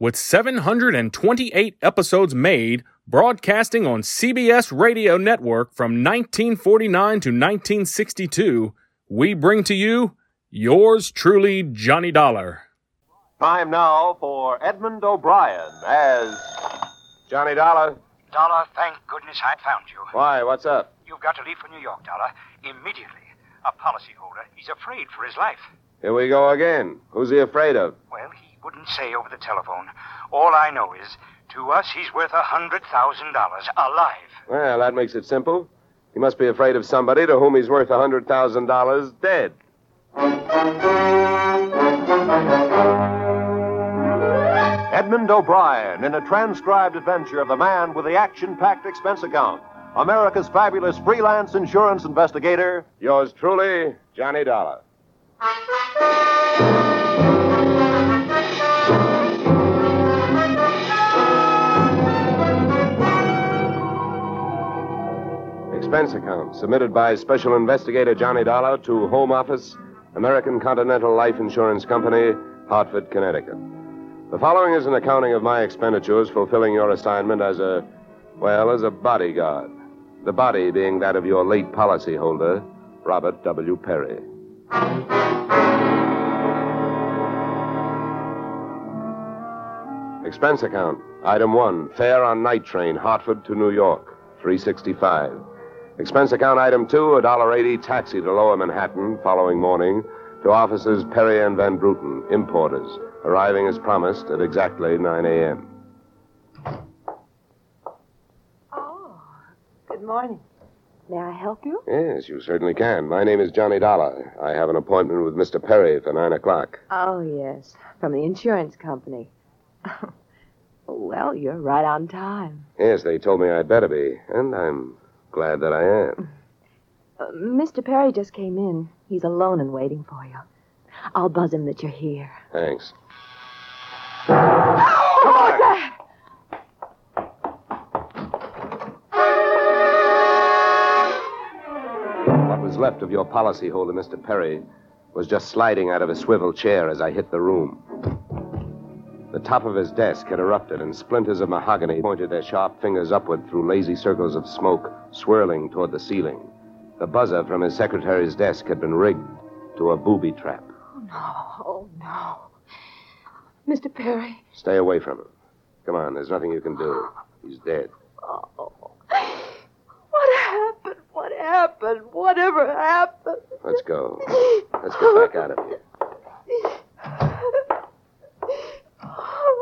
with 728 episodes made, broadcasting on CBS Radio Network from 1949 to 1962, we bring to you yours truly, Johnny Dollar. Time now for Edmond O'Brien as Johnny Dollar. Dollar, thank goodness I found you. Why? What's up? You've got to leave for New York, Dollar, immediately. A policyholder. He's afraid for his life. Here we go again. Who's he afraid of? Well, he wouldn't say over the telephone. All I know is, to us, he's worth a $100,000 alive. Well, that makes it simple. He must be afraid of somebody to whom he's worth a hundred thousand dollars dead. Edmond O'Brien in a transcribed adventure of the man with the action-packed expense account. America's fabulous freelance insurance investigator. Yours truly, Johnny Dollar. Expense account submitted by Special Investigator Johnny Dollar to Home Office, American Continental Life Insurance Company, Hartford, Connecticut. The following is an accounting of my expenditures fulfilling your assignment as a, well, as a bodyguard. The body being that of your late policyholder, Robert W. Perry. Expense account. Item one, fare on night train, Hartford to New York, 365. Expense account item two, a dollar eighty taxi to Lower Manhattan following morning to offices Perry and Van Bruten, importers, arriving as promised at exactly 9 a.m. Oh, good morning. May I help you? Yes, you certainly can. My name is Johnny Dollar. I have an appointment with Mr. Perry for 9 o'clock. Oh, yes, from the insurance company. well, you're right on time. Yes, they told me I'd better be, and I'm glad that I am. Uh, Mr. Perry just came in. He's alone and waiting for you. I'll buzz him that you're here. Thanks. Come on! What was left of your policyholder, Mr. Perry, was just sliding out of a swivel chair as I hit the room. The top of his desk had erupted, and splinters of mahogany pointed their sharp fingers upward through lazy circles of smoke swirling toward the ceiling. The buzzer from his secretary's desk had been rigged to a booby trap. Oh, no. Oh, no. Mr. Perry. Stay away from him. Come on, there's nothing you can do. He's dead. Oh. What happened? What happened? Whatever happened? Let's go. Let's get back out of here.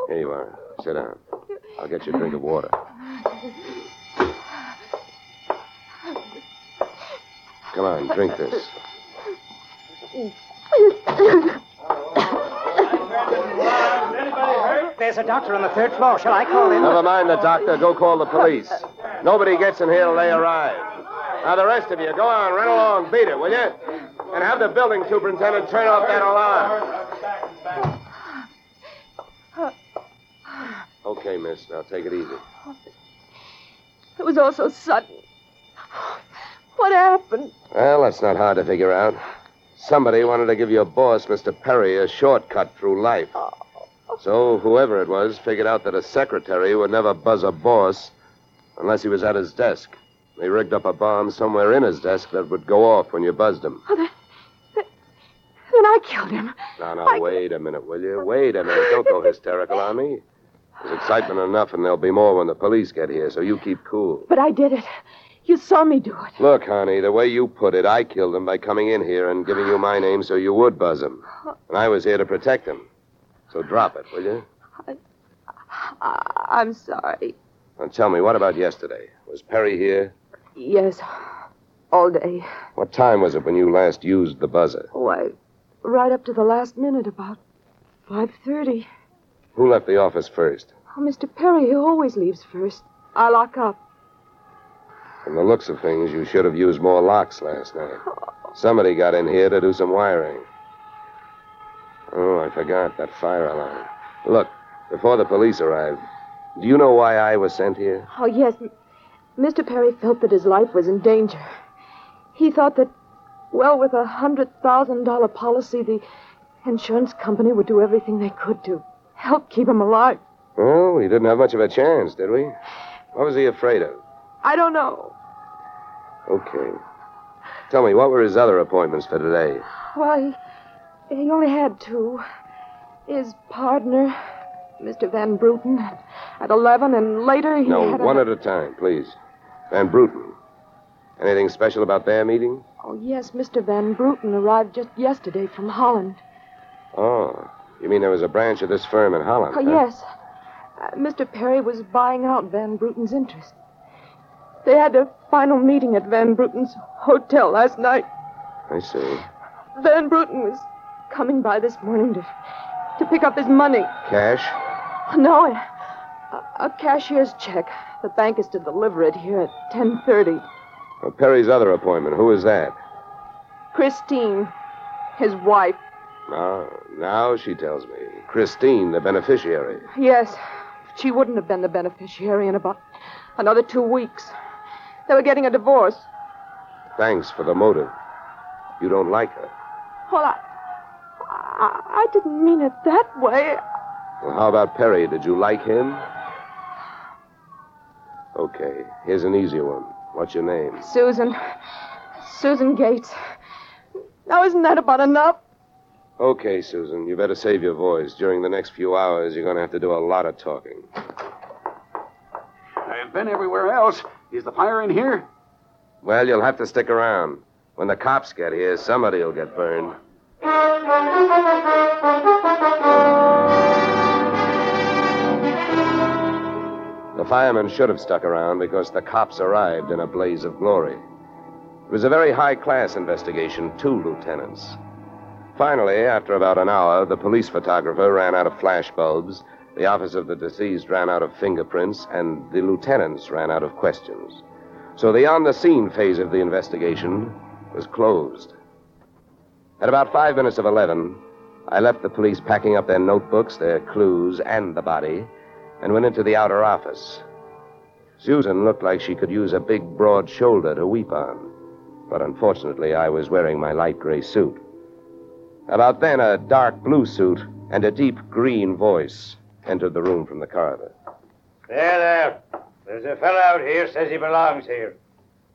Here you are. Sit down. I'll get you a drink of water. Come on, drink this. There's a doctor on the third floor. Shall I call him? Never mind the doctor. Go call the police. Nobody gets in here till they arrive. Now, the rest of you, go on, run along, beat it, will you? And have the building superintendent turn off that alarm. Okay, miss. Now take it easy. It was all so sudden. What happened? Well, that's not hard to figure out. Somebody wanted to give your boss, Mr. Perry, a shortcut through life. So whoever it was figured out that a secretary would never buzz a boss unless he was at his desk. They rigged up a bomb somewhere in his desk that would go off when you buzzed him. Oh, then, then, then I killed him. Now, now, I- wait a minute, will you? Wait a minute. Don't go hysterical on me. There's excitement enough, and there'll be more when the police get here, so you keep cool. But I did it. You saw me do it. Look, honey, the way you put it, I killed him by coming in here and giving you my name so you would buzz him. And I was here to protect him. So drop it, will you? I- I'm sorry. Now tell me, what about yesterday? Was Perry here? Yes, all day. What time was it when you last used the buzzer? Oh, I, right up to the last minute, about 5.30. Who left the office first? Oh, Mr. Perry, he always leaves first. I lock up. From the looks of things, you should have used more locks last night. Somebody got in here to do some wiring. Oh, I forgot that fire alarm. Look, before the police arrived, do you know why I was sent here? Oh, yes. Mr. Perry felt that his life was in danger. He thought that, well, with a $100,000 policy, the insurance company would do everything they could to help keep him alive. Well, we didn't have much of a chance, did we? What was he afraid of? I don't know. Okay. Tell me, what were his other appointments for today? Well, he, he only had two. His partner, Mr. Van Bruten, at 11, and later he No, had one a... at a time, please. Van Bruten. Anything special about their meeting? Oh, yes, Mr. Van Bruten arrived just yesterday from Holland. Oh, you mean there was a branch of this firm in Holland? Oh, huh? yes. Uh, Mr. Perry was buying out Van Bruten's interest. They had a final meeting at Van Bruten's hotel last night. I see. Van Bruten was coming by this morning to, to pick up his money. Cash? No, a, a cashier's check. The bank is to deliver it here at 10.30. Well, Perry's other appointment, who is that? Christine, his wife. Now, now she tells me. Christine, the beneficiary. Yes, she wouldn't have been the beneficiary in about another two weeks. They were getting a divorce. Thanks for the motive. You don't like her. Well, I, I, I didn't mean it that way. Well, how about Perry? Did you like him? Okay, here's an easy one. What's your name? Susan. Susan Gates. Now, isn't that about enough? Okay, Susan, you better save your voice. During the next few hours, you're going to have to do a lot of talking. I've been everywhere else. Is the fire in here? Well, you'll have to stick around. When the cops get here, somebody will get burned. The firemen should have stuck around because the cops arrived in a blaze of glory. It was a very high class investigation, two lieutenants. Finally, after about an hour, the police photographer ran out of flash bulbs, the office of the deceased ran out of fingerprints, and the lieutenants ran out of questions. So the on the scene phase of the investigation was closed. At about five minutes of 11, I left the police packing up their notebooks, their clues, and the body, and went into the outer office. Susan looked like she could use a big, broad shoulder to weep on, but unfortunately, I was wearing my light gray suit. About then, a dark blue suit and a deep green voice entered the room from the corridor. There, there. There's a fellow out here says he belongs here.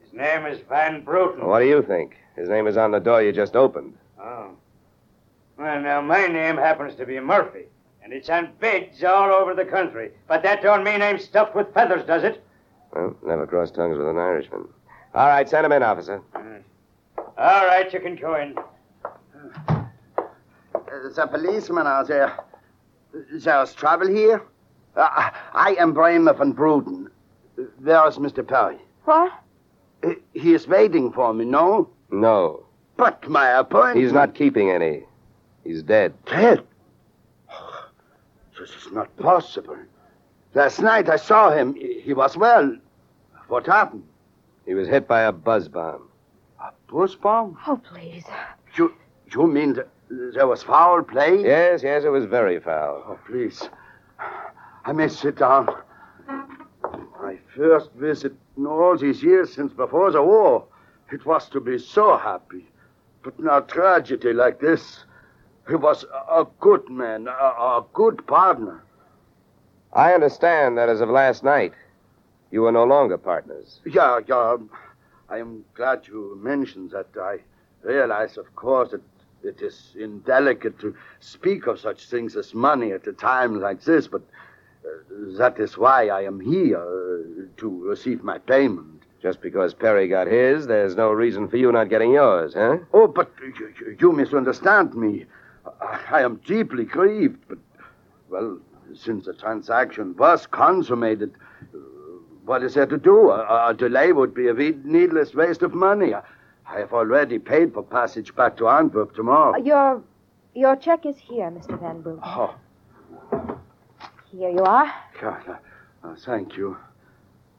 His name is Van Bruten. What do you think? His name is on the door you just opened. Oh. Well, now, my name happens to be Murphy, and it's on bids all over the country. But that don't mean I'm stuffed with feathers, does it? Well, never cross tongues with an Irishman. All right, send him in, officer. All right, you can go in. The policeman out there. There's trouble here? Uh, I am Bramer van Bruden. Where is Mr. Perry? What? He is waiting for me, no? No, But my appointment. he's not keeping any. He's dead. dead. This is not possible. Last night I saw him. He he was well. What happened? He was hit by a buzz bomb. A buzz bomb? Oh, please. You, you mean th- there was foul play? Yes, yes, it was very foul. Oh, please. I may sit down. My first visit in all these years since before the war. It was to be so happy. But now tragedy like this. He was a, good man, a, a good partner. I understand that as of last night, you were no longer partners. Yeah, yeah. Um, I am glad you mentioned that. I realize, of course, that it is indelicate to speak of such things as money at a time like this, but uh, that is why I am here uh, to receive my payment. Just because Perry got his, there's no reason for you not getting yours, huh? Oh, but you, you- you misunderstand me. I, I am deeply grieved, but, well, since the transaction was consummated, uh, what is there to do? A, a delay would be a needless waste of money. I, I have already paid for passage back to Antwerp tomorrow. Your your check is here, Mr. Van Bruten. Oh, Here you are. God, uh, uh, thank you.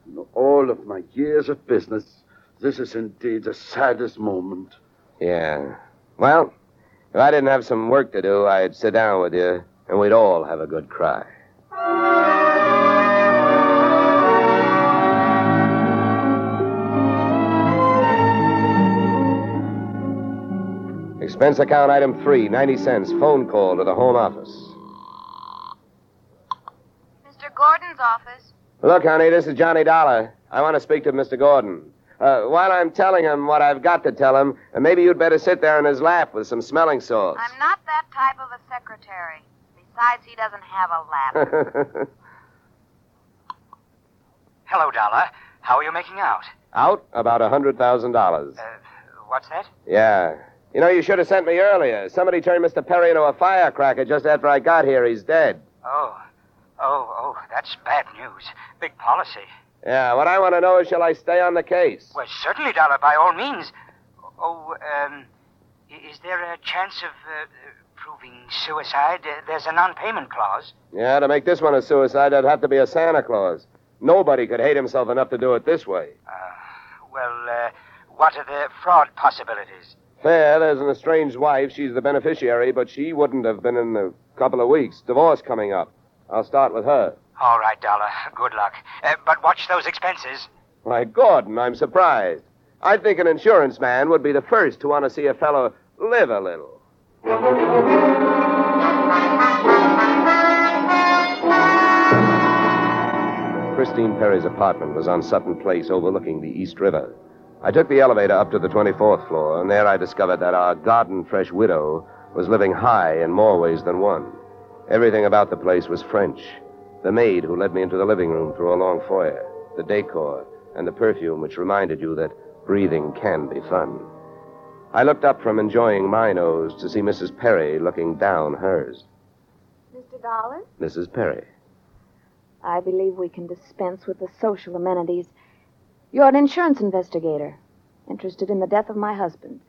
In all of my years of business, this is indeed the saddest moment. Yeah. Well, if I didn't have some work to do, I'd sit down with you and we'd all have a good cry. Expense account item three, 90 cents. Phone call to the home office. Mr. Gordon's office. Look, honey, this is Johnny Dollar. I want to speak to Mr. Gordon. Uh, while I'm telling him what I've got to tell him, uh, maybe you'd better sit there in his lap with some smelling salts. I'm not that type of a secretary. Besides, he doesn't have a lap. Hello, Dollar. How are you making out? Out about a hundred thousand dollars. Uh, what's that? Yeah. You know, you should have sent me earlier. Somebody turned Mr. Perry into a firecracker just after I got here. He's dead. Oh. Oh, oh, that's bad news. Big policy. Yeah, what I want to know is shall I stay on the case? Well, certainly, Dollar, by all means. Oh, um, is there a chance of uh, proving suicide? Uh, there's a non-payment clause. Yeah, to make this one a suicide, I'd have to be a Santa Claus. Nobody could hate himself enough to do it this way. Uh, well, uh, what are the fraud possibilities? Fair, there's an estranged wife. She's the beneficiary, but she wouldn't have been in a couple of weeks. Divorce coming up. I'll start with her. All right, Dollar. Good luck. Uh, but watch those expenses. Why, Gordon, I'm surprised. I think an insurance man would be the first to want to see a fellow live a little. Christine Perry's apartment was on Sutton Place overlooking the East River. I took the elevator up to the 24th floor, and there I discovered that our garden fresh widow was living high in more ways than one. Everything about the place was French. The maid who led me into the living room through a long foyer, the decor, and the perfume which reminded you that breathing can be fun. I looked up from enjoying my nose to see Mrs. Perry looking down hers. Mr. Dollar? Mrs. Perry. I believe we can dispense with the social amenities. You're an insurance investigator, interested in the death of my husband.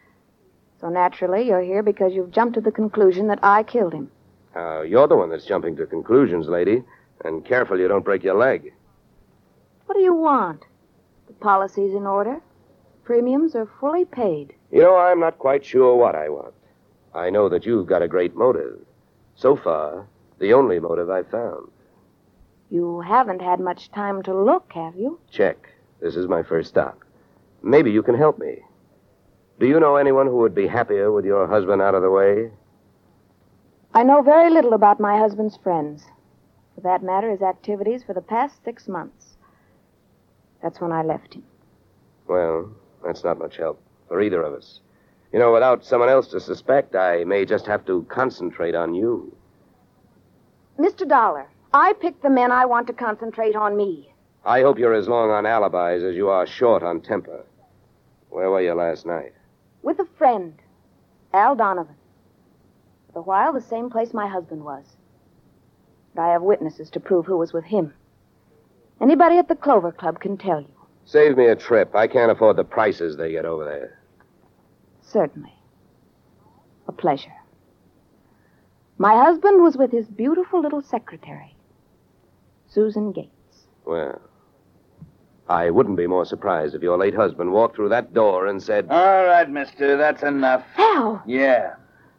So naturally, you're here because you've jumped to the conclusion that I killed him. Uh, you're the one that's jumping to conclusions, lady. And careful you don't break your leg. What do you want? The policy's in order. Premiums are fully paid. You know, I'm not quite sure what I want. I know that you've got a great motive. So far, the only motive I've found. You haven't had much time to look, have you? Check. This is my first stop. Maybe you can help me. Do you know anyone who would be happier with your husband out of the way? I know very little about my husband's friends. For that matter, his activities for the past six months. That's when I left him. Well, that's not much help for either of us. You know, without someone else to suspect, I may just have to concentrate on you. Mr. Dollar, I picked the men I want to concentrate on me. I hope you're as long on alibis as you are short on temper. Where were you last night? With a friend, Al Donovan. For a while, the same place my husband was. But I have witnesses to prove who was with him. Anybody at the Clover Club can tell you. Save me a trip. I can't afford the prices they get over there. Certainly. A pleasure. My husband was with his beautiful little secretary, Susan Gates. Well, I wouldn't be more surprised if your late husband walked through that door and said, All right, mister, that's enough. Al, Yeah.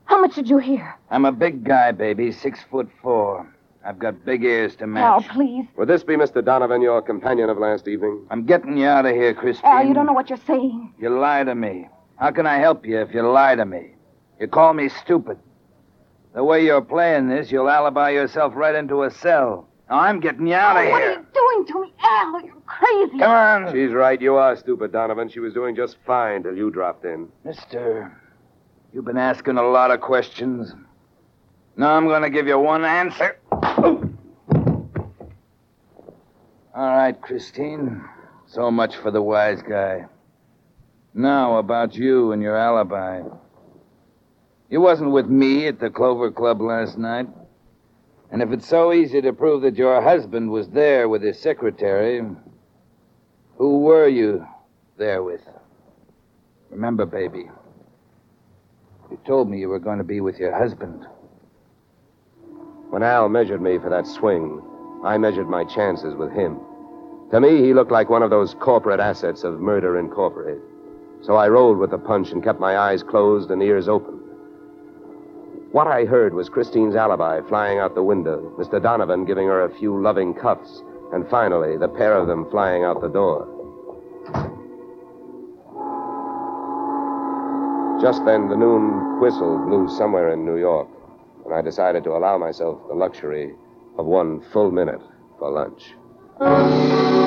how much did you hear? I'm a big guy, baby, six foot four. I've got big ears to Al, match. please. Would this be Mr. Donovan, your companion of last evening? I'm getting you out of here, Christine. Al, you don't know what you're saying. You lie to me. How can I help you if you lie to me? You call me stupid. The way you're playing this, you'll alibi yourself right into a cell. Now, I'm getting you out of Oh, what are here. You doing to me, Al? You're crazy. Come on. She's right. You are stupid, Donovan. She was doing just fine till you dropped in. Mister, you've been asking a lot of questions. Now I'm going to give you one answer. All right, Christine. So much for the wise guy. Now about you and your alibi. You wasn't with me at the Clover Club last night. And if it's so easy to prove that your husband was there with his secretary, who were you there with? Remember, baby, you told me you were going to be with your husband. When Al measured me for that swing, I measured my chances with him. To me, he looked like one of those corporate assets of Murder Incorporated. So I rolled with the punch and kept my eyes closed and ears open. What I heard was Christine's alibi flying out the window, Mr. Donovan giving her a few loving cuffs, and finally, the pair of them flying out the door. Just then, the noon whistle blew somewhere in New York, and I decided to allow myself the luxury of one full minute for lunch.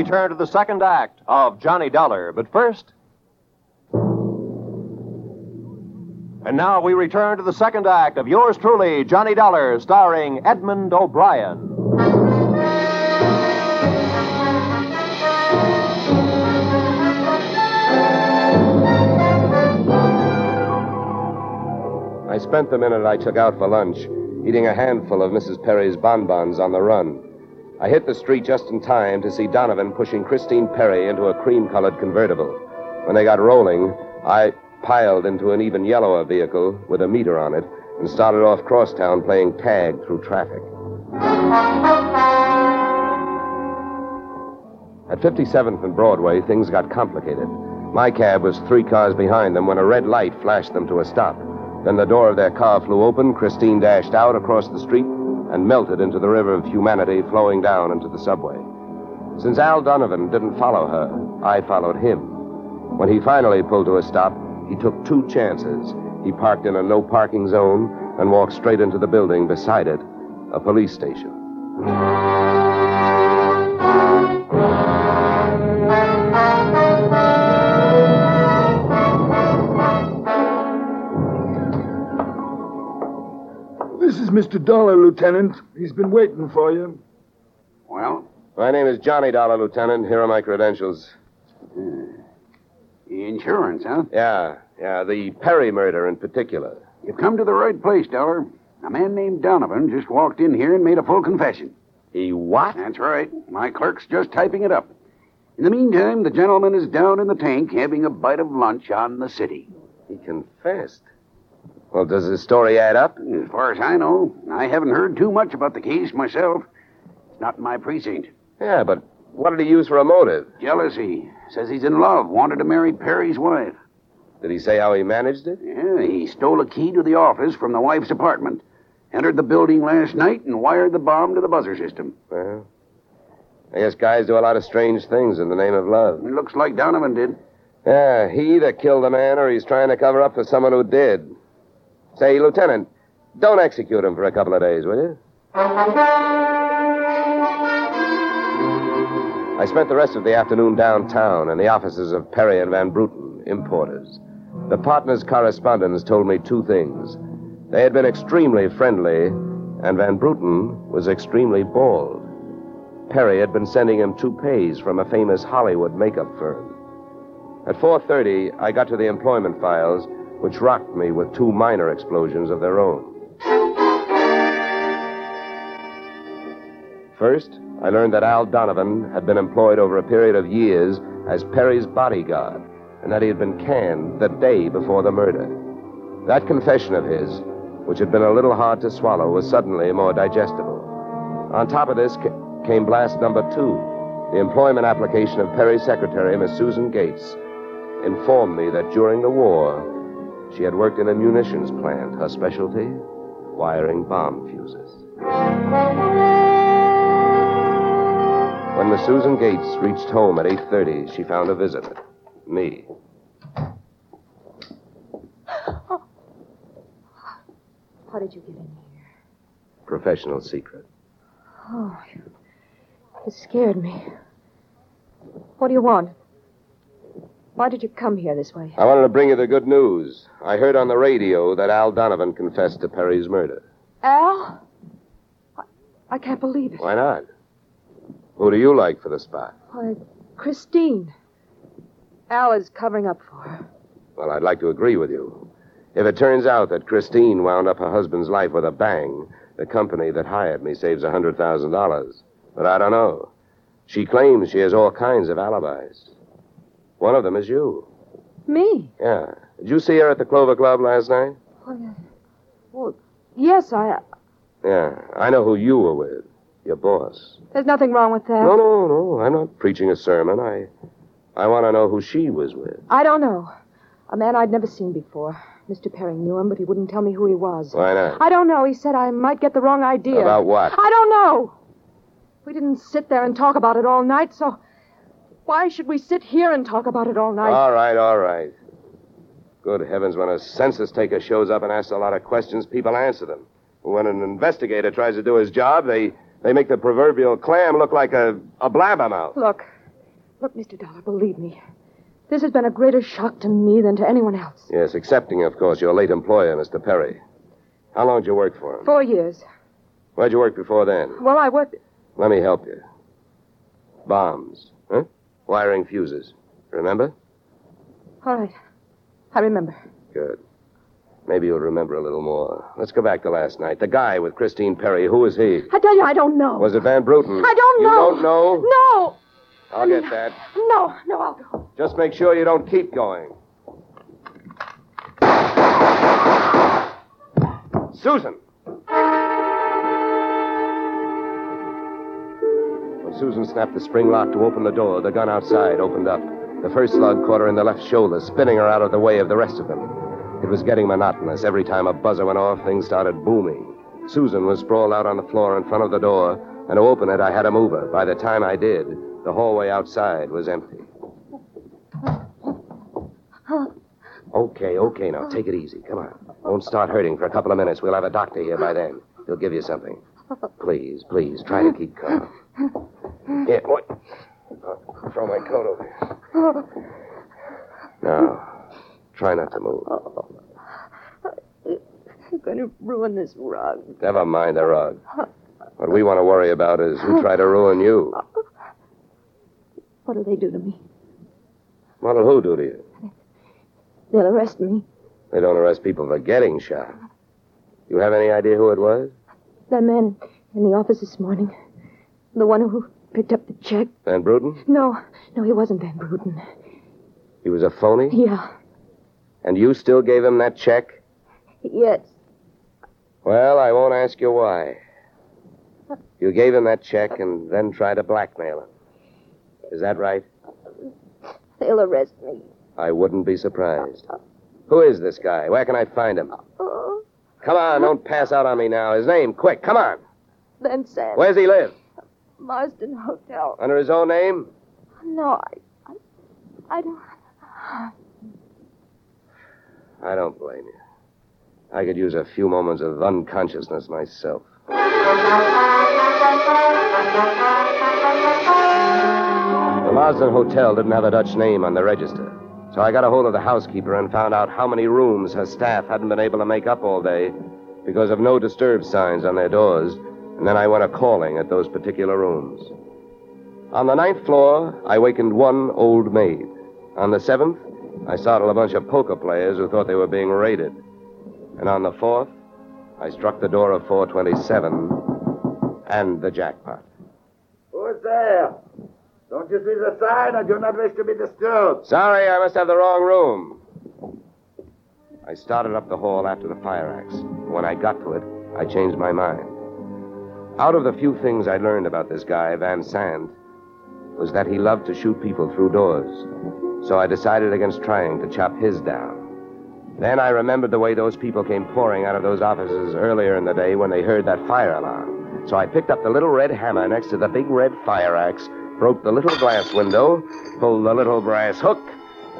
We'll return to the second act of Johnny Dollar. But first. And now we return to the second act of yours truly, Johnny Dollar, starring Edmond O'Brien. I spent the minute I took out for lunch eating a handful of Mrs. Perry's bonbons on the run. I hit the street just in time to see Donovan pushing Christine Perry into a cream colored convertible. When they got rolling, I piled into an even yellower vehicle with a meter on it and started off crosstown playing tag through traffic. At 57th and Broadway, things got complicated. My cab was three cars behind them when a red light flashed them to a stop. Then the door of their car flew open, Christine dashed out across the street, and melted into the river of humanity flowing down into the subway. Since Al Donovan didn't follow her, I followed him. When he finally pulled to a stop, he took two chances. He parked in a no parking zone and walked straight into the building beside it, a police station. This Mr. Dollar, Lieutenant. He's been waiting for you. Well, My name is Johnny Dollar, Lieutenant. Here are my credentials. Hmm. insurance, huh? Yeah, yeah, the Perry murder in particular. You've come to the right place, Dollar. A man named Donovan just walked in here and made a full confession. He what? That's right. My clerk's just typing it up. In the meantime, the gentleman is down in the tank having a bite of lunch on the city. He confessed. Well, does his story add up? As far as I know, I haven't heard too much about the case myself. It's not in my precinct. Yeah, but what did he use for a motive? Jealousy. Says he's in love, wanted to marry Perry's wife. Did he say how he managed it? Yeah, he stole a key to the office from the wife's apartment, entered the building last night, and wired the bomb to the buzzer system. Well, I guess guys do a lot of strange things in the name of love. It looks like Donovan did. Yeah, he either killed the man or he's trying to cover up for someone who did. Say, Lieutenant, don't execute him for a couple of days, will you? I spent the rest of the afternoon downtown in the offices of Perry and Van Bruten, importers. The partners' correspondents told me two things. They had been extremely friendly, and Van Bruten was extremely bald. Perry had been sending him toupees from a famous Hollywood makeup firm. At 4:30, I got to the employment files, which rocked me with two minor explosions of their own. First, I learned that Al Donovan had been employed over a period of years as Perry's bodyguard, and that he had been canned the day before the murder. That confession of his, which had been a little hard to swallow, was suddenly more digestible. On top of this ca- came blast number two. The employment application of Perry's secretary, Miss Susan Gates, informed me that during the war, she had worked in a munitions plant, her specialty, wiring bomb fuses. When Miss Susan Gates reached home at 8.30, she found a visitor. Me. Oh. How did you get in here? Professional secret. Oh, you, scared me. What do you want? Why did you come here this way? I wanted to bring you the good news. I heard on the radio that Al Donovan confessed to Perry's murder. Al? I, I can't believe it. Why not? Who do you like for the spot? Why, Christine. Al is covering up for her. Well, I'd like to agree with you. If it turns out that Christine wound up her husband's life with a bang, the company that hired me saves a $100,000. But I don't know. She claims she has all kinds of alibis. One of them is you. Me? Yeah, Did you see her at the Clover Club last night? Oh, yeah. Well, yes, I. Uh, yeah, I know who you were with. Your boss. There's nothing wrong with that. No, no, no. I'm not preaching a sermon. I, I want to know who she was with. I don't know. A man I'd never seen before. Mr. Perry knew him, but he wouldn't tell me who he was. Why not? I don't know. He said I might get the wrong idea. About what? I don't know. We didn't sit there and talk about it all night, so why should we sit here and talk about it all night? All right, all right. Good heavens, when a census taker shows up and asks a lot of questions, people answer them. When an investigator tries to do his job, they, they make the proverbial clam look like a, a blabbermouth. Look, look, Mr. Dollar, believe me. This has been a greater shock to me than to anyone else. Yes, excepting, of course, your late employer, Mr. Perry. How long did you work for him? Four years. Where'd you work before then? Well, I worked. Let me help you. Bombs, huh? Wiring fuses. Remember? All right. I remember. Good. Maybe you'll remember a little more. Let's go back to last night. The guy with Christine Perry, who was he? I tell you, I don't know. Was it Van Bruten? I don't know. you don't know? No. I'll get that. No, no, I'll go. Just make sure you don't keep going. Susan! Susan snapped the spring lock to open the door, the gun outside opened up. The first slug caught her in the left shoulder, spinning her out of the way of the rest of them. It was getting monotonous. Every time a buzzer went off, things started booming. Susan was sprawled out on the floor in front of the door, and to open it, I had to move her. By the time I did, the hallway outside was empty. Okay, okay, now take it easy. Come on. Won't start hurting for a couple of minutes. We'll have a doctor here by then. He'll give you something. Please, please, try to keep calm. Here, what? I'll throw my coat over here. Now, try not to move. You're going to ruin this rug. Never mind the rug. What we want to worry about is who tried to ruin you. What'll they do to me? What'll who do to you? They'll arrest me. They don't arrest people for getting shot. You have any idea who it was? That man in the office this morning. The one who picked up the check. Van Bruten? No, no, he wasn't Van Bruten. He was a phony? Yeah, And you still gave him that check? yes. Well, I won't ask you why. You gave him that check and then tried to blackmail him. Is that right? They'll arrest me. I wouldn't be surprised. Who is this guy? Where can I find him? Oh, Come on, don't pass out on me now. His name, quick, come on. Then Zandt. Where's he live? Marsden Hotel. Under his own name? No, I, I, I don't. I don't blame you. I could use a few moments of unconsciousness myself. The Marsden Hotel didn't have a Dutch name on the register, so I got a hold of the housekeeper and found out how many rooms her staff hadn't been able to make up all day because of no disturb signs on their doors, and then I went a calling at those particular rooms. On the ninth floor, I wakened one old maid. On the seventh, I startled a bunch of poker players who thought they were being raided. And on the fourth, I struck the door of 427 and the jackpot. Who's there? Don't you see the sign? I do not wish to be disturbed. Sorry, I must have the wrong room. I started up the hall after the fire axe. When I got to it, I changed my mind. Out of the few things I learned about this guy, Van Sant, was that he loved to shoot people through doors. So I decided against trying to chop his down. Then I remembered the way those people came pouring out of those offices earlier in the day when they heard that fire alarm. So I picked up the little red hammer next to the big red fire axe, broke the little glass window, pulled the little brass hook,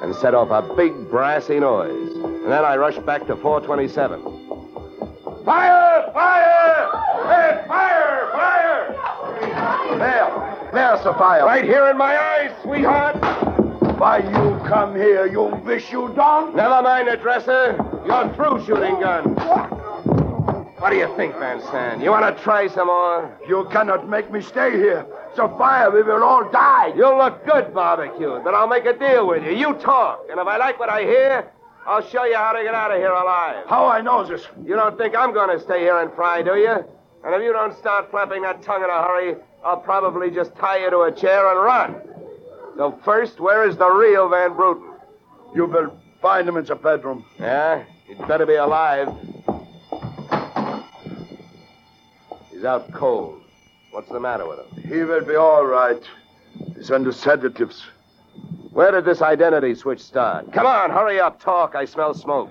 and set off a big brassy noise. And then I rushed back to 427. Fire! Fire! Hey, fire! Fire! There. There's the fire. Right here in my eyes, sweetheart! Why you come here? You wish you don't? Never mind the dresser. You're through shooting guns. What do you think, Van Sant? You want to try some more? You cannot make me stay here. Sophia, we will all die. You'll look good barbecued, but I'll make a deal with you. You talk, and if I like what I hear, I'll show you how to get out of here alive. How I know this? You don't think I'm going to stay here and fry, do you? And if you don't start flapping that tongue in a hurry, I'll probably just tie you to a chair and run. So first, where is the real Van Bruten? You will find him in the bedroom. Yeah? He'd better be alive. He's out cold. What's the matter with him? He will be all right. He's under sedatives. Where did this identity switch start? Come on, hurry up, talk. I smell smoke.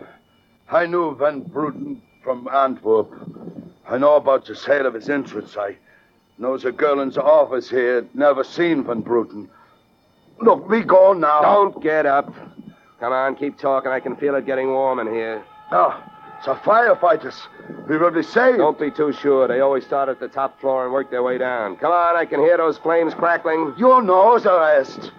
I knew Van Bruten from Antwerp. I know about the sale of his interests. I knows a girl in the office here never seen Van Bruten. Look, we go now. Don't get up. Come on, keep talking. I can feel it getting warm in here. Oh, it's the firefighters. We will be saved. Don't be too sure. They always start at the top floor and work their way down. Come on, I can hear those flames crackling. You know the rest.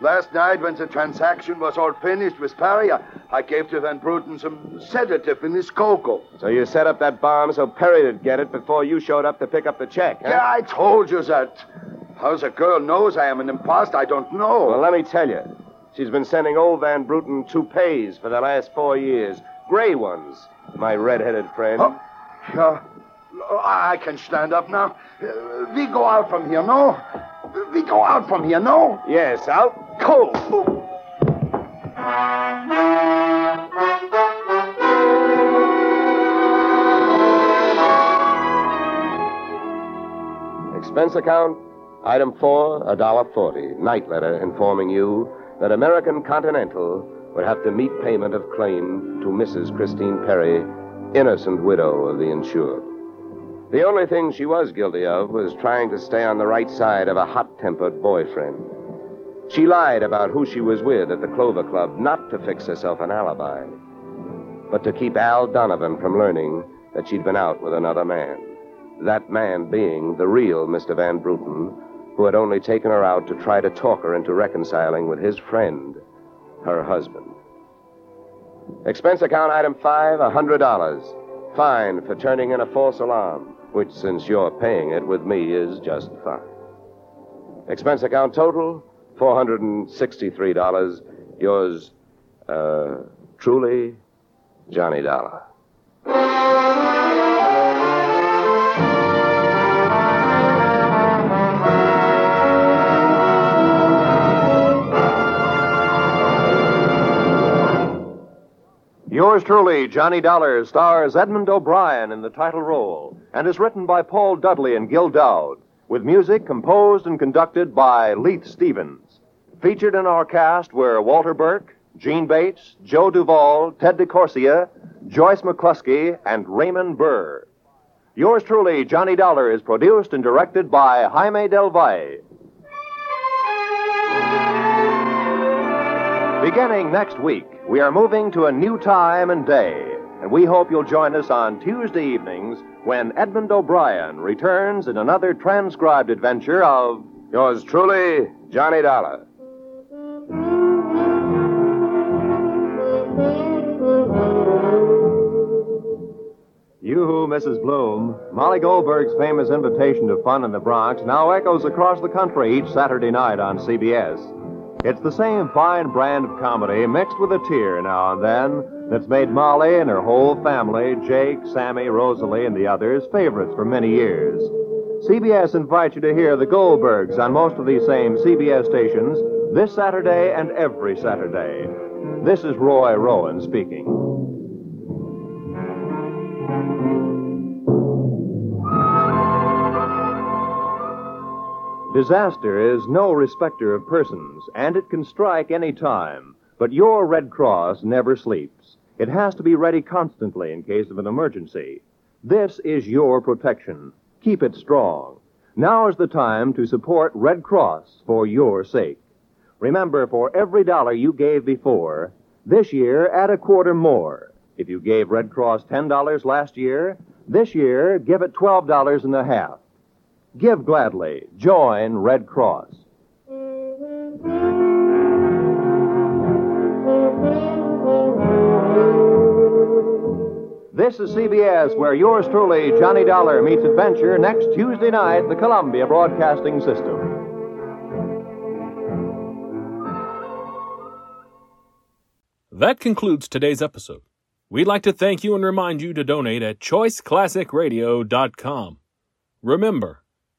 Last night, when the transaction was all finished with Perry, I, I gave to Van Bruten some sedative in his cocoa. So you set up that bomb so Perry'd get it before you showed up to pick up the check, huh? Yeah, I told you that. How the girl knows I am an impostor, I don't know. Well, let me tell you. She's been sending old Van Bruten toupees for the last four years. Gray ones, my red-headed friend. Oh, yeah. I can stand up now. Uh, we go out from here, no? We go out from here, no? Yes, out cold. Expense account, item four, a dollar forty. Night letter informing you that American Continental would have to meet payment of claim to Mrs. Christine Perry, innocent widow of the insured. The only thing she was guilty of was trying to stay on the right side of a hot tempered boyfriend. She lied about who she was with at the Clover Club, not to fix herself an alibi, but to keep Al Donovan from learning that she'd been out with another man. That man being the real Mr. Van Bruten, who had only taken her out to try to talk her into reconciling with his friend, her husband. Expense account item five, a hundred dollars. Fine for turning in a false alarm, which, since you're paying it with me, is just fine. Expense account total, $463. Yours, uh, truly, Johnny Dollar. Yours truly, Johnny Dollar, stars Edmond O'Brien in the title role and is written by Paul Dudley and Gil Doud, with music composed and conducted by Leith Stevens. Featured in our cast were Walter Burke, Jeanne Bates, Joe Duvall, Ted DeCorsia, Joyce McCluskey, and Raymond Burr. Yours truly, Johnny Dollar, is produced and directed by Jaime Del Valle. Beginning next week, we are moving to a new time and day, and we hope you'll join us on Tuesday evenings when Edmond O'Brien returns in another transcribed adventure of Yours truly, Johnny Dollar. You, Mrs. Bloom. Molly Goldberg's famous invitation to fun in the Bronx now echoes across the country each Saturday night on CBS. It's the same fine brand of comedy mixed with a tear now and then that's made Molly and her whole family, Jake, Sammy, Rosalie, and the others, favorites for many years. CBS invites you to hear the Goldbergs on most of these same CBS stations this Saturday and every Saturday. This is Roy Rowan speaking. Disaster is no respecter of persons, and it can strike any time. But your Red Cross never sleeps. It has to be ready constantly in case of an emergency. This is your protection. Keep it strong. Now is the time to support Red Cross for your sake. Remember, for every dollar you gave before, this year add a quarter more. If you gave Red Cross $10 last year, this year give it $12 and a half. Give gladly. Join Red Cross. This is CBS, where yours truly, Johnny Dollar, meets adventure next Tuesday night, the Columbia Broadcasting System. That concludes today's episode. We'd like to thank you and remind you to donate at choiceclassicradio.com. Remember,